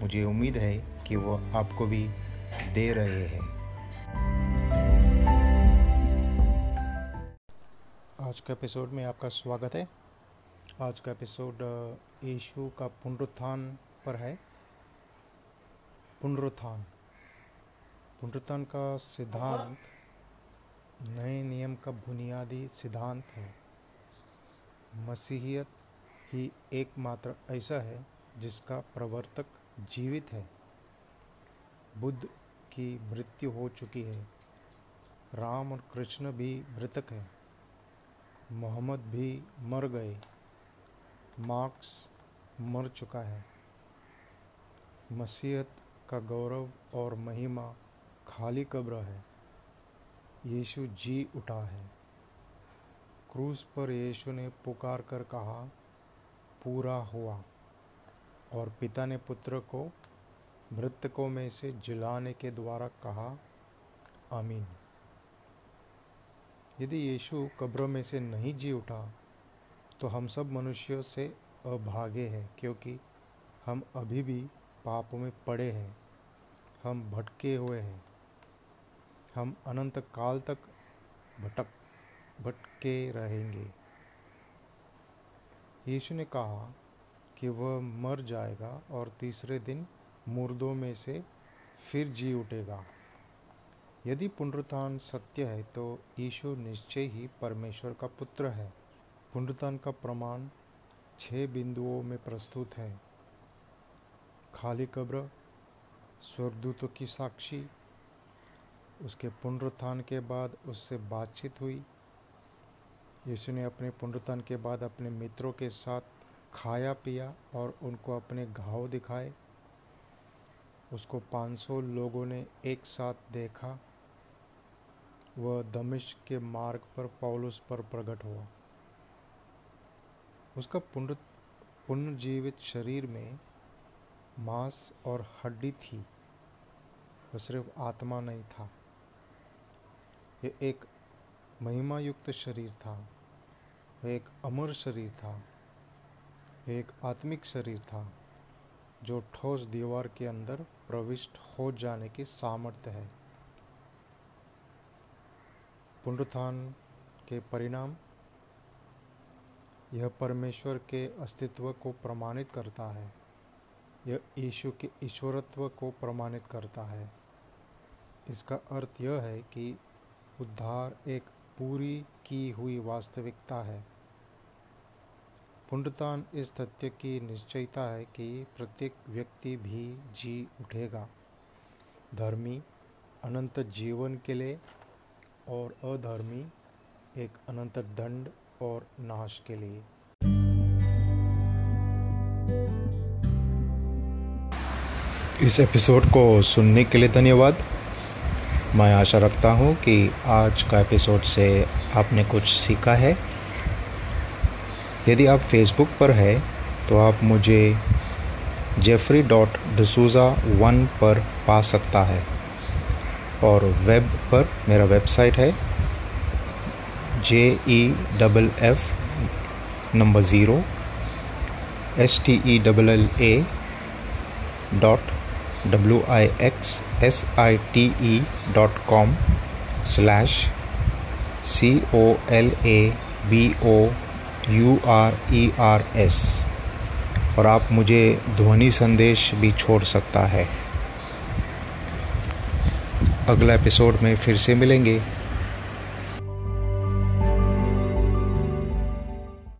मुझे उम्मीद है कि वो आपको भी दे रहे हैं। आज का एपिसोड में आपका स्वागत है। आज का एपिसोड यीशु का पुनरुत्थान पर है। पुनरुत्थान। पुनरुत्थान का सिद्धांत, नए नियम का बुनियादी सिद्धांत है। मसीहियत ही एकमात्र ऐसा है जिसका प्रवर्तक जीवित है। बुद्ध की मृत्यु हो चुकी है। राम और कृष्ण भी मृतक है। मोहम्मद भी मर गए। मार्क्स मर चुका है। मसीहत का गौरव और महिमा खाली कब्र है। यीशु जी उठा है। क्रूस पर यीशु ने पुकार कर कहा, पूरा हुआ। और पिता ने पुत्र को मृतकों में से जिलाने के द्वारा कहा, आमीन। यदि यीशु कब्रों में से नहीं जी उठा तो हम सब मनुष्यों से अभागे हैं, क्योंकि हम अभी भी पाप में पड़े हैं। हम भटके हुए हैं। हम अनंत काल तक भटक, भटके रहेंगे। यीशु ने कहा कि वह मर जाएगा और तीसरे दिन मुर्दों में से फिर जी उठेगा। यदि पुनरुत्थान सत्य है तो यीशु निश्चय ही परमेश्वर का पुत्र है। पुनरुत्थान का प्रमाण छह बिंदुओं में प्रस्तुत है। खाली कब्र, स्वर्गदूतों की साक्षी, उसके पुनरुत्थान के बाद उससे बातचीत हुई। यीशु ने अपने पुनरुत्थान के बाद अपने मित्रों के साथ खाया पिया और उनको अपने घाव दिखाए। उसको 500 लोगों ने एक साथ देखा। वह दमिश के मार्ग पर पौलुस पर प्रकट हुआ। उसका पुनः पुनर्जीवित शरीर में मांस और हड्डी थी। वह सिर्फ़ आत्मा नहीं था। यह एक महिमा युक्त शरीर था। वह एक अमर शरीर था। एक आत्मिक शरीर था, जो ठोस दीवार के अंदर प्रविष्ट हो जाने की सामर्थ्य है। पुनरुत्थान के परिणाम? यह परमेश्वर के अस्तित्व को प्रमाणित करता है। यह यीशु के ईश्वरत्व को प्रमाणित करता है। इसका अर्थ यह है कि उद्धार एक पूरी की हुई वास्तविकता है। पुण्यतान इस तथ्य की निश्चयता है कि प्रत्येक व्यक्ति भी जी उठेगा। धर्मी अनंत जीवन के लिए और अधर्मी एक अनंत दंड और नाश के लिए। इस एपिसोड को सुनने के लिए धन्यवाद। मैं आशा रखता हूँ कि आज का एपिसोड से आपने कुछ सीखा है। यदि आप फेसबुक पर है तो आप मुझे जेफरी डॉट डसूज़ा वन पर पा सकता है। और वेब पर मेरा वेबसाइट है J E double F number zero S T E double L A dot W I X S I T E dot com slash C O L A B O U R E R S और आप मुझे ध्वनि संदेश भी छोड़ सकता है। अगला एपिसोड में फिर से मिलेंगे।